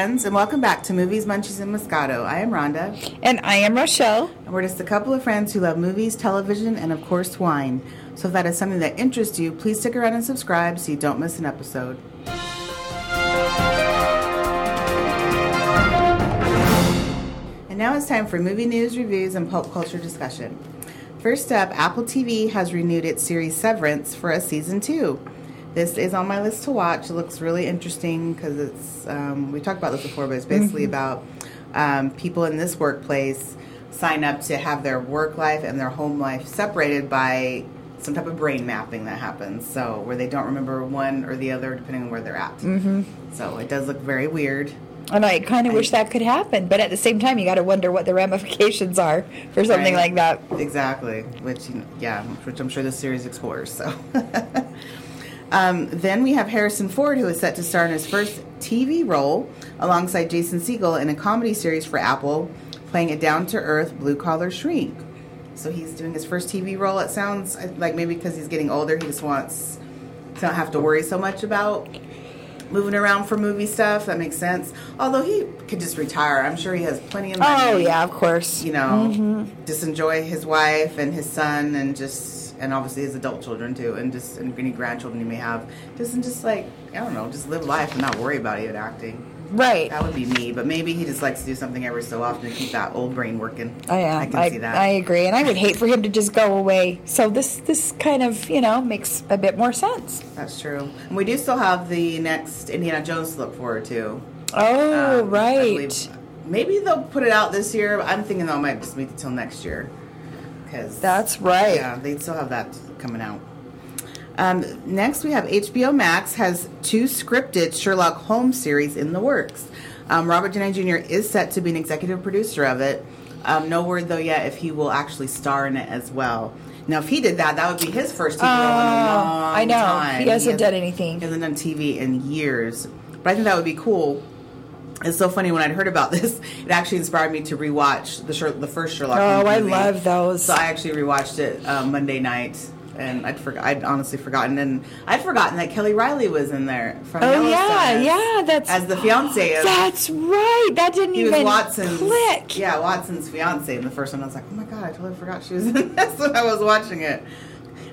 friends, and welcome back to Movies, Munchies, and Moscato. I am Rhonda, And I am Rochelle. and we're just a couple of friends who love movies, television, and of course, wine. So if that is something that interests you, please stick around and subscribe so you don't miss an episode. And now it's time for movie news, reviews, and pulp culture discussion. First up, Apple TV has renewed its series Severance for a season two. This is on my list to watch. It looks really interesting because it's, um, we talked about this before, but it's basically about um, people in this workplace sign up to have their work life and their home life separated by some type of brain mapping that happens. So, where they don't remember one or the other depending on where they're at. Mm-hmm. So, it does look very weird. And I kind of wish that could happen, but at the same time, you got to wonder what the ramifications are for something Right. like that. Exactly. Which, yeah, which I'm sure this series explores. So, um, then we have Harrison Ford, who is set to star in his first TV role alongside Jason Segel in a comedy series for Apple, playing a down-to-earth blue-collar shrink. So he's doing his first TV role. It sounds like maybe because he's getting older, he just wants to not have to worry so much about moving around for movie stuff. That makes sense. Although he could just retire. I'm sure he has plenty of money Oh, yeah, of course. you know, just enjoy his wife and his son and just and obviously his adult children too and just and any grandchildren he may have. Just and just like I don't know, just live life and not worry about it acting. Right. That would be me, but maybe he just likes to do something every so often to keep that old brain working. I am. I can I, see that. I agree, and I would hate for him to just go away. So this this kind of you know makes a bit more sense. That's true. And we do still have the next Indiana Jones to look forward to. Oh, Um, right. Maybe they'll put it out this year. I'm thinking that might just be until next year. Because That's right. Yeah, they still have that coming out. Um, next, we have HBO Max has two scripted Sherlock Holmes series in the works. Um, Robert Downey Jr. is set to be an executive producer of it. Um, no word though yet if he will actually star in it as well. Now, if he did that, that would be his first TV role in a Oh, I know. time. He hasn't has- done anything. He hasn't done TV in years, but I think that would be cool. It's so funny when I'd heard about this. It actually inspired me to rewatch the Sher- the first Sherlock. Oh, I love those. So I actually rewatched it uh, Monday night, and I'd forgot. I'd honestly forgotten, and I'd forgotten that Kelly Reilly was in there from Oh yeah, as- yeah. That's as the fiance of. That's right. That didn't he even Watson's click. Yeah, Watson's fiance in the first one. I was like, oh my god, I totally forgot she was in this when I was watching it.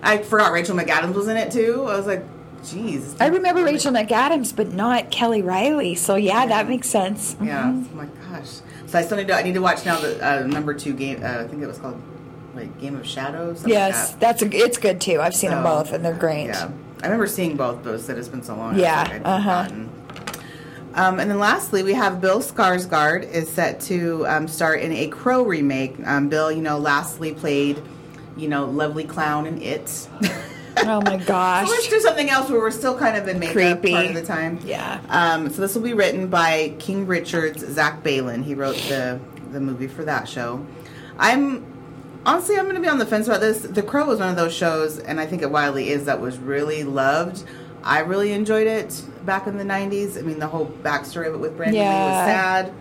I forgot Rachel McAdams was in it too. I was like, geez. I remember Rachel McAdams, but not Kelly Reilly. So yeah, that makes sense. Yeah. Oh my gosh. So I still need to. I need to watch now the uh, number two game. Uh, I think it was called like Game of Shadows. something like Yes, that. that's a, it's good too. I've seen them both, and they're great. Yeah, I remember seeing both, but it it's been so long. Yeah, uh-huh. Um, and then lastly, we have Bill Skarsgård is set to um, star in a Crow remake. Um, Bill, you know, lastly played, you know, lovely clown in It. Oh my gosh. So let's do something else where we're still kind of in makeup Creepy. part of the time. Yeah. Um, so this will be written by King Richard's Zach Baylin. He wrote the the movie for that show. I'm honestly I'm going to be on the fence about this. The Crow was one of those shows, and I think it widely is that was really loved. I really enjoyed it back in the '90s. I mean, the whole backstory of it with Brandon Lee was sad.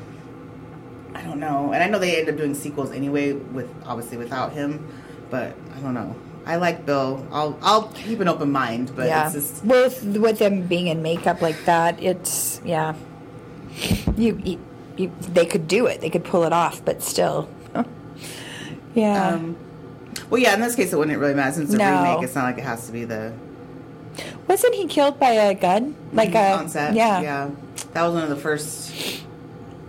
I don't know, and I know they end up doing sequels anyway, with obviously without him. But I don't know. I like Bill. I'll I'll keep an open mind, but yeah. it's just With with them being in makeup like that, it's yeah. You, you, you they could do it. They could pull it off, but still. yeah. Um, well, yeah. In this case, it wouldn't really matter since it's a No. remake. It's not like it has to be the Wasn't he killed by a gun? Like a on set. Yeah. yeah. That was one of the first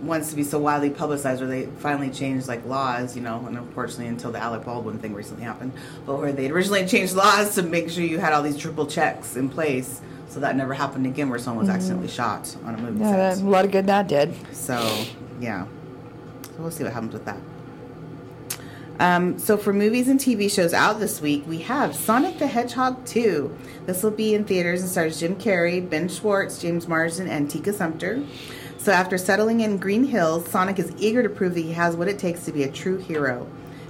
ones to be so widely publicized, where they finally changed like laws. You know, and unfortunately, until the Alec Baldwin thing recently happened, but where they originally changed laws to make sure you had all these triple checks in place, so that never happened again, where someone was accidentally shot on a movie Mm-hmm. Yeah, set. a lot of good that did. So, yeah. So we'll see what happens with that. Um, so for movies and TV shows out this week, we have Sonic the Hedgehog 2. This will be in theaters and stars Jim Carrey, Ben Schwartz, James Marsden, and Tika Sumpter. So after settling in Green Hills, Sonic is eager to prove that he has what it takes to be a true hero.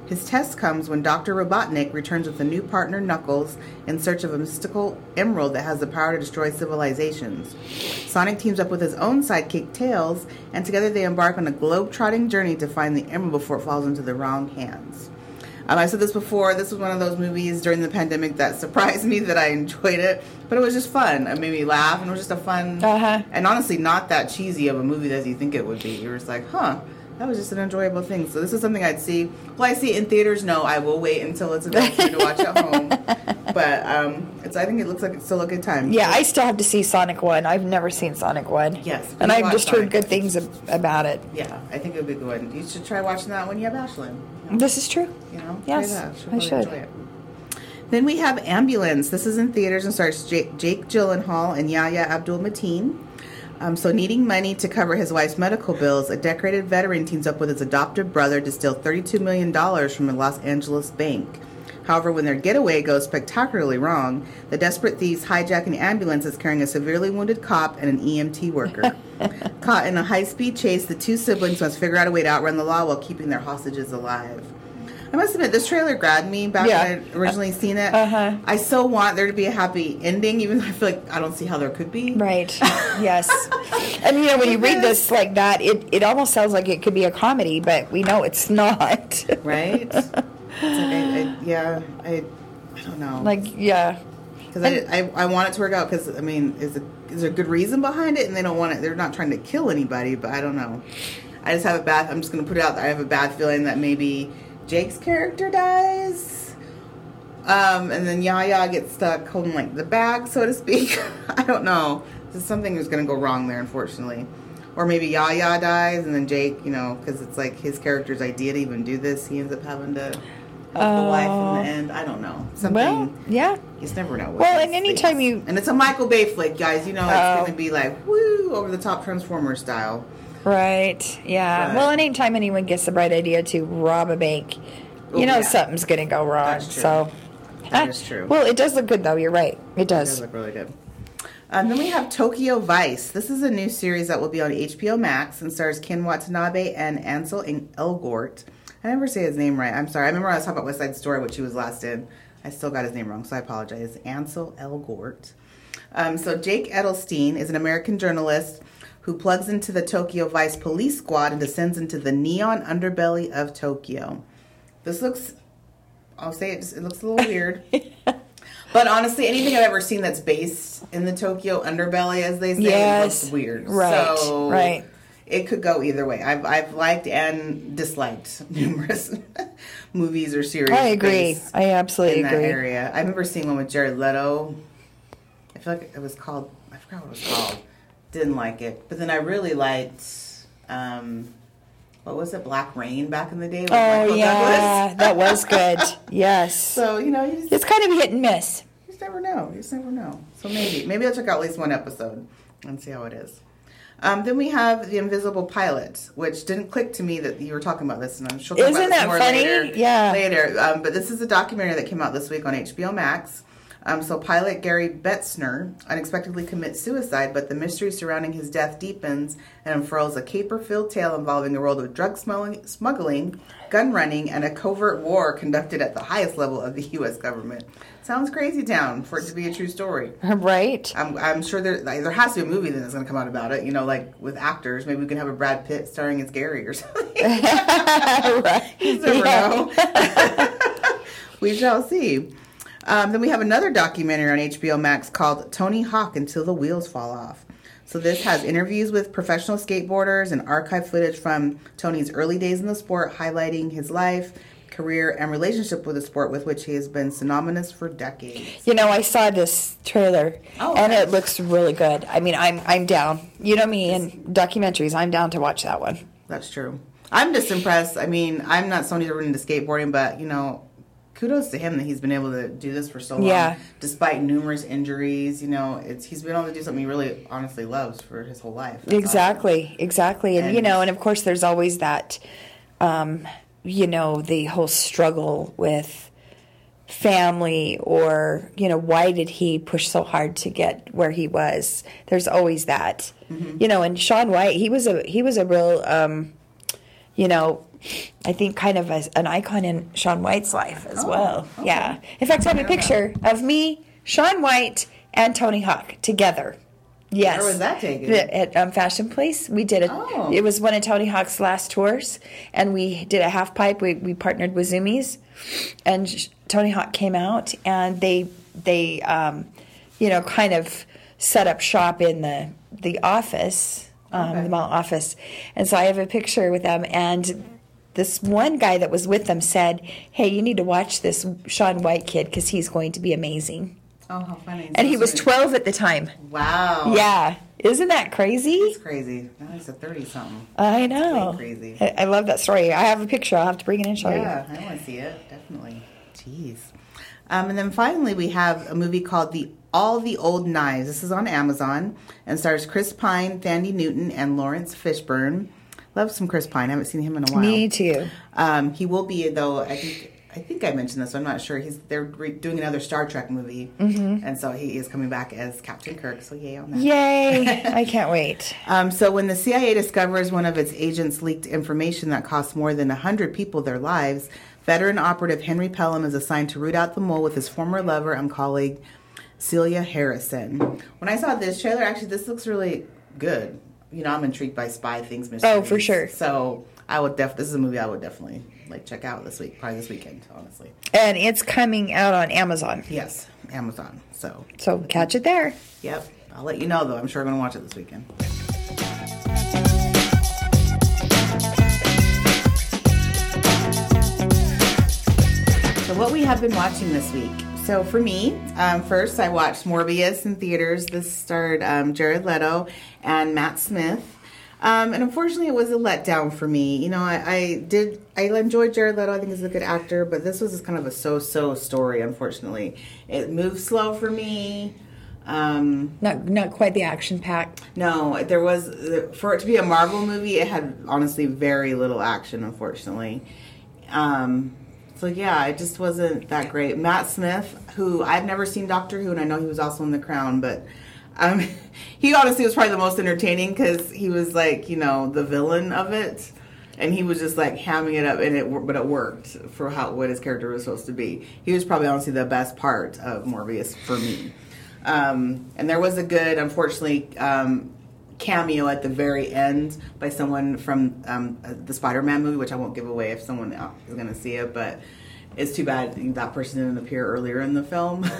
His test comes when Dr. Robotnik returns with a new partner, Knuckles, in search of a mystical emerald that has the power to destroy civilizations. Sonic teams up with his own sidekick, Tails, and together they embark on a globe-trotting journey to find the emerald before it falls into the wrong hands. Um, I said this before. This was one of those movies during the pandemic that surprised me that I enjoyed it, but it was just fun. It made me laugh, and it was just a fun Uh-huh. and honestly not that cheesy of a movie as you think it would be. You're just like, huh. That was just an enjoyable thing. So this is something I'd see. Will I see it in theaters? No, I will wait until it's available to watch at home. But um, it's. I think it looks like it's still a good time. Yeah, I still have to see Sonic One. I've never seen Sonic One. Yes, and I've just heard Sonic. good things ab- about it. Yeah, I think it would be good. You should try watching that when you have Ashlyn. This is true. You know, Yes, try that. She'll I should. Then we have Ambulance. This is in theaters and stars Jake, Jake Gyllenhaal and Yahya Abdul Mateen. Um, so, needing money to cover his wife's medical bills, a decorated veteran teams up with his adoptive brother to steal $32 million from a Los Angeles bank. However, when their getaway goes spectacularly wrong, the desperate thieves hijack an ambulance that's carrying a severely wounded cop and an EMT worker. Caught in a high speed chase, the two siblings must figure out a way to outrun the law while keeping their hostages alive. I must admit, this trailer grabbed me back Yeah. when I originally seen it. Uh-huh. I so want there to be a happy ending, even though I feel like I don't see how there could be. Right. yes. And you know, when you read this like that, it, it almost sounds like it could be a comedy, but we know it's not. Right? It's I, yeah, I, I don't know. like, yeah. because I, I, I want it to work out. Because I mean, is it, is there a good reason behind it? And they don't want it. They're not trying to kill anybody, but I don't know. I just have a bad. I'm just gonna put it out there. I have a bad feeling that maybe Jake's character dies. Um, and then Yahya gets stuck holding like the bag, so to speak. I don't know. Something is going to go wrong there, unfortunately. Or maybe Yahya dies, and then Jake, you know, because it's like his character's idea to even do this, he ends up having to help the wife in the end. I don't know. Something. Well, yeah. you just never know. Well, and anytime things- you- and it's a Michael Bay flick, guys. You know, it's Oh. going to be like woo over the top Transformer style. Right. Yeah. But- well, anytime anyone gets the bright idea to rob a bank, you Oh, know yeah. something's going to go wrong. So That Ah, is true. Well, it does look good though. You're right. It It does does. look really good. Um, then we have Tokyo Vice. This is a new series that will be on HBO Max and stars Ken Watanabe and Ansel Elgort. I never say his name right. I'm sorry. I remember I was talking about West Side Story, which he was last in. I still got his name wrong, so I apologize. Ansel Elgort. Um, so Jake Adelstein is an American journalist who plugs into the Tokyo Vice police squad and descends into the neon underbelly of Tokyo. This looks, I'll say it, it looks a little weird. But honestly, anything I've ever seen that's based in the Tokyo underbelly, as they say, Yes. looks weird. Right, So right. It could go either way. I've I've liked and disliked numerous movies or series. I agree. I absolutely in that agree. area. I remember seeing one with Jared Leto. I feel like it was called. I forgot what it was called. Didn't like it, but then I really liked. Um, what was it? Black Rain back in the day. Oh yeah, that was good. Yes. So you know, you just, It's kind of a hit and miss. you just never know. You just never know. So maybe, maybe I'll check out at least one episode and see how it is. Um, then we have the Invisible Pilot, which didn't click to me that you were talking about this, and I'm sure. Isn't about that more funny? Later, Yeah. later. Um, but this is a documentary that came out this week on HBO Max. Um, so pilot Gary Betzner unexpectedly commits suicide, but the mystery surrounding his death deepens and unfurls a caper-filled tale involving a world of drug smuggling, gun running, and a covert war conducted at the highest level of the U.S. government. Sounds crazy town for it to be a true story. Right. I'm, I'm sure there like, there has to be a movie that's going to come out about it. You know, like with actors. Maybe we can have a Brad Pitt starring as Gary or something. right. You never Yeah. know. we shall see. Um, then we have another documentary on HBO Max called Tony Hawk Until the Wheels Fall Off. So this has interviews with professional skateboarders and archive footage from Tony's early days in the sport, highlighting his life, career, and relationship with the sport with which he has been synonymous for decades. You know, I saw this trailer Oh, and it looks really good. I mean, I'm I'm down. You know me and documentaries. I'm down to watch that one. That's true. I'm just impressed. I mean, I'm not somebody ever into skateboarding, but you know, kudos to him that he's been able to do this for so long, Yeah. despite numerous injuries. You know, it's he's been able to do something he really, honestly loves for his whole life. That's exactly, exactly. And, you know, and of course, there's always that, um, you know, the whole struggle with family or you know why did he push so hard to get where he was there's always that Mm-hmm. you know and shaun white he was a he was a real um you know i think kind of as an icon in shaun white's life as Oh, well okay. yeah in fact i have a picture of me shaun white and tony hawk together Yes. Where was that taken? At um, Fashion Place. We did it. Oh. It was one of Tony Hawk's last tours, and we did a half pipe. We, we partnered with Zumiez. and sh- Tony Hawk came out, and they they um, you know kind of set up shop in the the office, um, Okay. the mall office, and so I have a picture with them and. This one guy that was with them said, "Hey, you need to watch this Shaun White kid because he's going to be amazing." Oh, how funny! And he was 12 at the time. Wow. Yeah. Isn't that crazy? It's crazy. Now he's a thirty something. I know. crazy. I, I love that story. I have a picture. I'll have to bring it and show you. Yeah, I want to see it. Definitely. Jeez. Um, and then finally, we have a movie called the All the Old Knives. This is on Amazon and stars Chris Pine, Thandie Newton, and Laurence Fishburne. Love some Chris Pine. I haven't seen him in a while. Me too. Um, he will be though. I think I think I mentioned this. I'm not sure. He's they're re- doing another Star Trek movie, Mm-hmm. and so he is coming back as Captain Kirk. So yay on that. Yay. I can't wait. Um, so when the CIA discovers one of its agents leaked information that cost more than 100 people their lives, veteran operative Henry Pelham is assigned to root out the mole with his former lover and colleague Celia Harrison. When I saw this trailer, actually, this looks really good. You know, I'm intrigued by spy things. Mysteries. Oh, for sure. So I would def. This is a movie I would definitely like check out this week, probably this weekend, honestly. And it's coming out on Amazon. Yes, Amazon. So, So catch it there. yep. I'll let you know though. I'm sure I'm gonna watch it this weekend. So, what we have been watching this week. So, for me, um, first I watched Morbius in theaters. This starred um, Jared Leto and Matt Smith. Um, and unfortunately, it was a letdown for me. You know, I, I did, I enjoyed Jared Leto. I think he's a good actor, but this was just kind of a so so story, unfortunately. It moved slow for me. Um, Not not quite the action pack. no, there was for it to be a Marvel movie. It had honestly very little action, unfortunately. Um, so yeah, it just wasn't that great. Matt Smith, who I've never seen Doctor Who, and I know he was also in The Crown, but um, he honestly was probably the most entertaining because he was like you know the villain of it, and he was just like hamming it up, and it but it worked for how what his character was supposed to be. He was probably honestly the best part of Morbius for me. Um, and there was a good, unfortunately, um, cameo at the very end by someone from um, uh, the Spider-Man movie, which I won't give away if someone is going to see it, but it's too bad that person didn't appear earlier in the film. so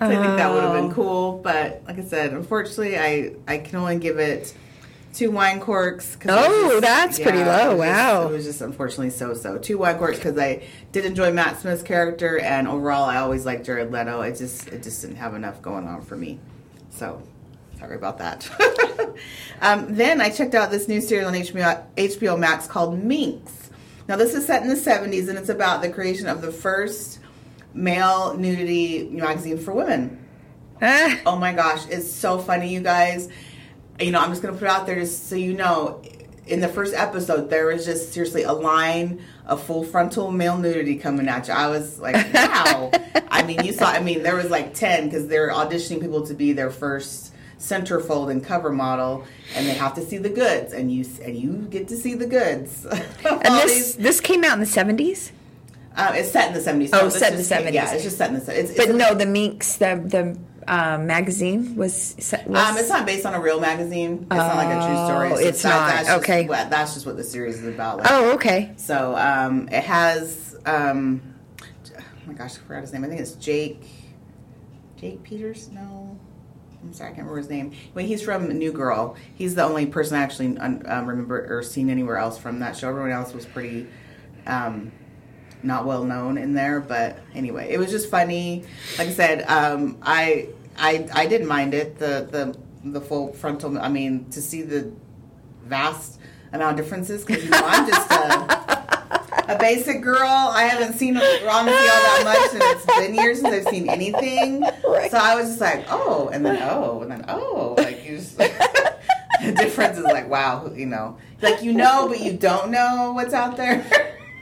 I think that would have been Oh. cool, but like I said, unfortunately, I I can only give it two wine corks. 'cause it Oh, was that's pretty it low. just- Wow. it was just unfortunately so so. Two wine corks because I did enjoy Matt Smith's character, and overall, I always liked Jared Leto. It just it just didn't have enough going on for me. So sorry about that. um, then I checked out this new series on HBO, HBO Max called Minx. Now this is set in the 70s, and it's about the creation of the first male nudity magazine for women. Ah, Oh my gosh, it's so funny, you guys. You know, I'm just gonna put it out there just so you know. In the first episode, there was just seriously a line of full frontal male nudity coming at you. I was like, wow. I mean, you saw. I mean, there was like ten because they're auditioning people to be their first centerfold and cover model, and they have to see the goods, and you and you get to see the goods. and this these- this came out in the seventies. uh, it's set in the 70s. Oh, this set in the 70s. Yeah, it's just set in the 70s. It's, it's But no, the Minx, the the uh, magazine was, set- was Um, it's not based on a real magazine. It's not like a true story. Oh, just it's that- not. That's just Okay. what- that's just what the series is about. Like, Oh, okay. So um, it has. Um, oh my gosh, I forgot his name. I think it's Jake. Jake Peters? No. I'm sorry, I can't remember his name. But he's from New Girl. He's the only person I actually um, remember or seen anywhere else from that show. Everyone else was pretty um, not well known in there. But anyway, it was just funny. Like I said, um, I I I didn't mind it. The the the full frontal. I mean, to see the vast amount of differences because you know I'm just a, a basic girl. I haven't seen honestly all that much, and it's been years since I've seen anything. Right. So I was just like, oh, and then oh, and then oh, like you just. the difference is like, wow, you know, like you know, but you don't know what's out there.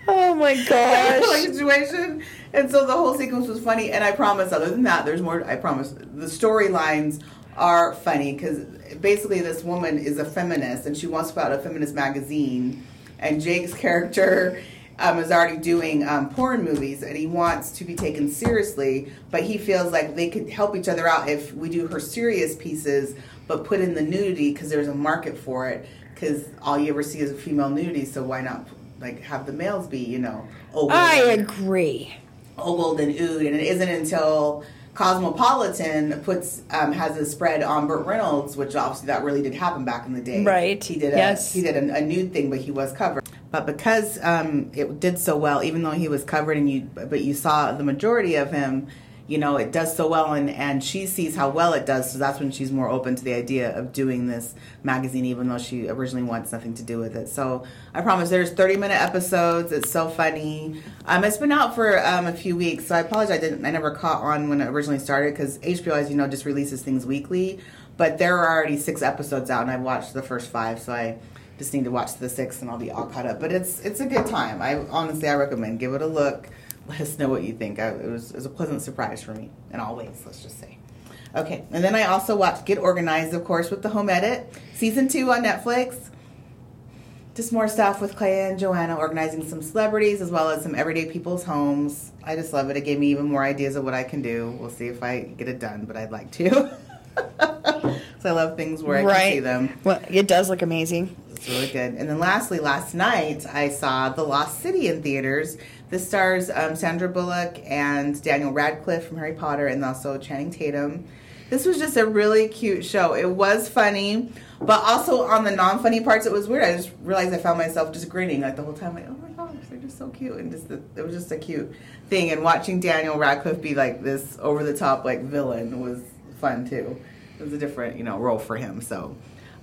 Oh my like gosh. situation. And so the whole sequence was funny. And I promise, other than that, there's more. I promise, the storylines are funny because basically this woman is a feminist and she wants to put out a feminist magazine. And Jake's character um, is already doing um, porn movies and he wants to be taken seriously, but he feels like they could help each other out if we do her serious pieces, but put in the nudity because there's a market for it. Because all you ever see is female nudity, so why not like have the males be, you know, ogled I agree. ogled and oohed, and it isn't until Cosmopolitan puts um, has a spread on Burt Reynolds, which obviously that really did happen back in the day. Right. He did. A, Yes. He did a, a nude thing, but he was covered. But because um, it did so well, even though he was covered, and you but you saw the majority of him. You know, it does so well, and, and she sees how well it does, so that's when she's more open to the idea of doing this magazine, even though she originally wants nothing to do with it. So I promise there's 30 minute episodes. It's so funny. Um, it's been out for um, a few weeks, so I apologize. I didn't. I never caught on when it originally started because HBO, as you know, just releases things weekly. But there are already six episodes out, and I've watched the first five, so I just need to watch the sixth, and I'll be all caught up. But it's it's a good time. I honestly I recommend give it a look. Let us know what you think. I, it was it was a pleasant surprise for me in all ways. Let's just say. Okay, and then I also watched Get Organized, of course, with the Home Edit season two on Netflix. Just more stuff with Clea and Joanna organizing some celebrities as well as some everyday people's homes. I just love it. It gave me even more ideas of what I can do. We'll see if I get it done, but I'd like to. so I love things where I can see them. Well, it does look amazing. It's really good. And then lastly, last night I saw The Lost City in theaters. This stars um, Sandra Bullock and Daniel Radcliffe from Harry Potter, and also Channing Tatum. This was just a really cute show. It was funny, but also on the non-funny parts, it was weird. I just realized I found myself just grinning like the whole time. Like, oh my gosh, they're just so cute, and just the, it was just a cute thing. And watching Daniel Radcliffe be like this over-the-top like villain was fun too. It was a different, you know, role for him. So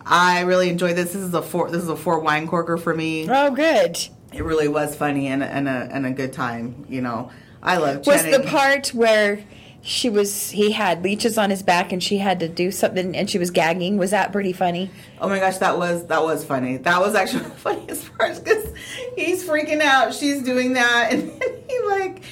I really enjoyed this. This is a four. This is a four wine corker for me. Oh, good. It really was funny and, and a and a good time. You know, I love. Was the part where she was he had leeches on his back and she had to do something and she was gagging? Was that pretty funny? Oh my gosh, that was that was funny. That was actually the funniest part because he's freaking out. She's doing that, and then he like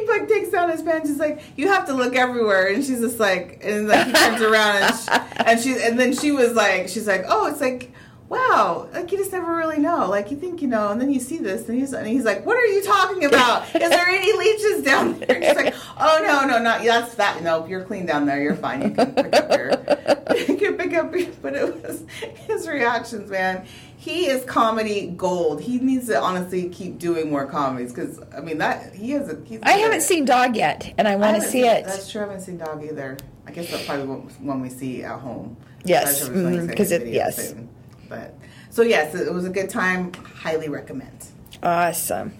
he like takes down his pants. He's like, "You have to look everywhere," and she's just like, and like he turns around and she, and she and then she was like, she's like, "Oh, it's like." Wow, like you just never really know. Like you think you know, and then you see this, and he's and he's like, "What are you talking about? Is there any leeches down there?" And she's like, "Oh no, no, not that's that. No, you're clean down there. You're fine. You can pick up your, you can pick up." Your, but it was his reactions, man. He is comedy gold. He needs to honestly keep doing more comedies because I mean that he has a. He's I haven't seen Dog yet and I want to see seen- it. That's true. I haven't seen Dog either. I guess that's probably one- one we see at home. Yes, I'm sure we're mhm, gonna 'cause see it- yes. soon. But so yes, it was a good time. Highly recommend. Awesome.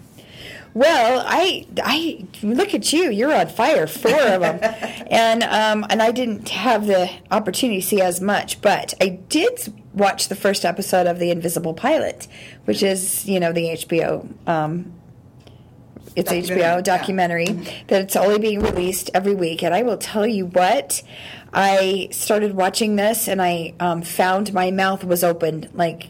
Well, I I look at you. You're on fire. Four of them, and um, and I didn't have the opportunity to see as much, but I did watch the first episode of The Invisible Pilot, which is you know the HBO. Um, it's Documentary, HBO yeah. documentary that it's only being released every week, and I will tell you what. I started watching this, and I um, found my mouth was open like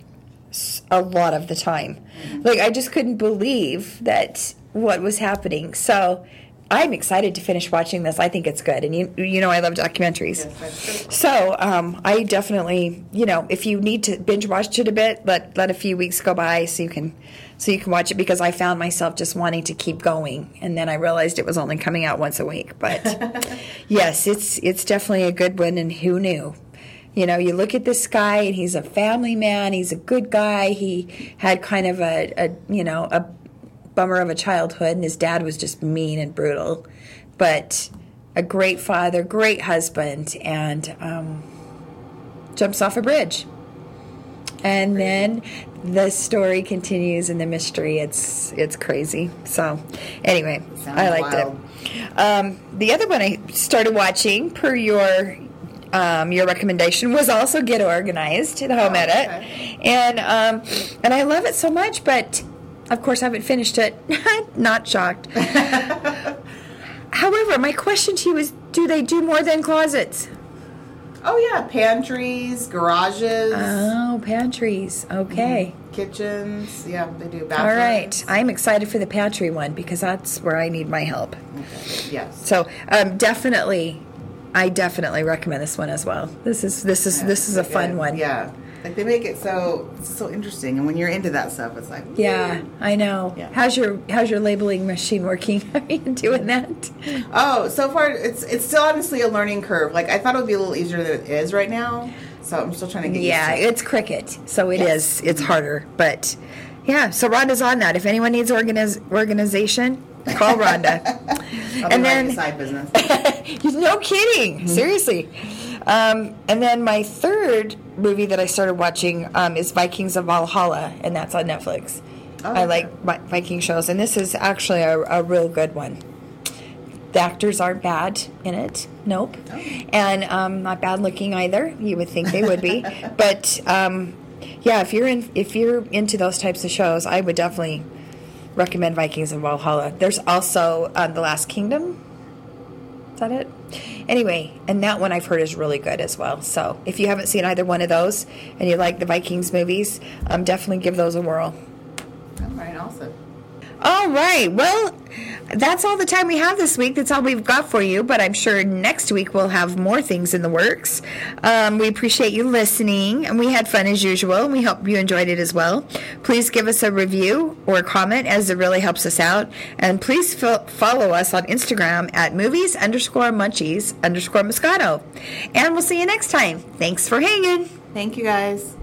a lot of the time. Like I just couldn't believe that what was happening. So I'm excited to finish watching this. I think it's good, and you you know I love documentaries. Yes. So um, I definitely you know if you need to binge watch it a bit, let let a few weeks go by so you can so you can watch it because I found myself just wanting to keep going, and then I realized it was only coming out once a week. But yes, it's it's definitely a good one, and who knew? You know, you look at this guy, and he's a family man. He's a good guy. He had kind of a, a you know a bummer of a childhood, and his dad was just mean and brutal, but a great father, great husband, and um, jumps off a bridge. And then the story continues and the mystery. It's it's crazy. So, anyway, Sounds I liked wild. it. Um, the other one I started watching per your um, your recommendation was also Get Organized, the home Oh, edit, okay. and um, and I love it so much. But of course, I haven't finished it. Not shocked. However, my question to you is: Do they do more than closets? Oh yeah, pantries, garages, Oh, pantries. Okay. kitchens. Yeah, they do. All Bathrooms. right. I'm excited for the pantry one because that's where I need my help. Okay. Yes. So, um, definitely, I definitely recommend this one as well. This is this is Yeah, this is a it's fun one. Yeah, like they make it so so interesting, and when you're into that stuff, it's like Yeah, I know. Yeah. How's your How's your labeling machine working? Are you doing that? Oh, so far it's it's still honestly a learning curve. Like I thought it would be a little easier than it is right now. So I'm still trying to get Yeah, used to it. it's Cricut, so it Yes. is. It's harder, but Yeah, so Rhonda's on that. If anyone needs organiz- organization, call Rhonda. And then- side business. no kidding, mm-hmm. seriously. Um, and then my third movie that I started watching um, is Vikings of Valhalla, and that's on Netflix. Oh, I like Vi- Viking shows, and this is actually a, a real good one. The actors aren't bad in it, nope, Oh. and um, not bad looking either. You would think they would be, but um, yeah, if you're in, if you're into those types of shows, I would definitely recommend Vikings of Valhalla. There's also um, The Last Kingdom. Is that it? Anyway, and that one I've heard is really good as well. So if you haven't seen either one of those and you like the Vikings movies, um, definitely give those a whirl. All right, awesome. All right. Well, that's all the time we have this week. That's all we've got for you. But I'm sure next week we'll have more things in the works. Um, we appreciate you listening, and we had fun as usual. And We hope you enjoyed it as well. Please give us a review or comment, as it really helps us out. And please fo- follow us on Instagram at movies underscore munchies underscore moscato. And we'll see you next time. Thanks for hanging. Thank you guys.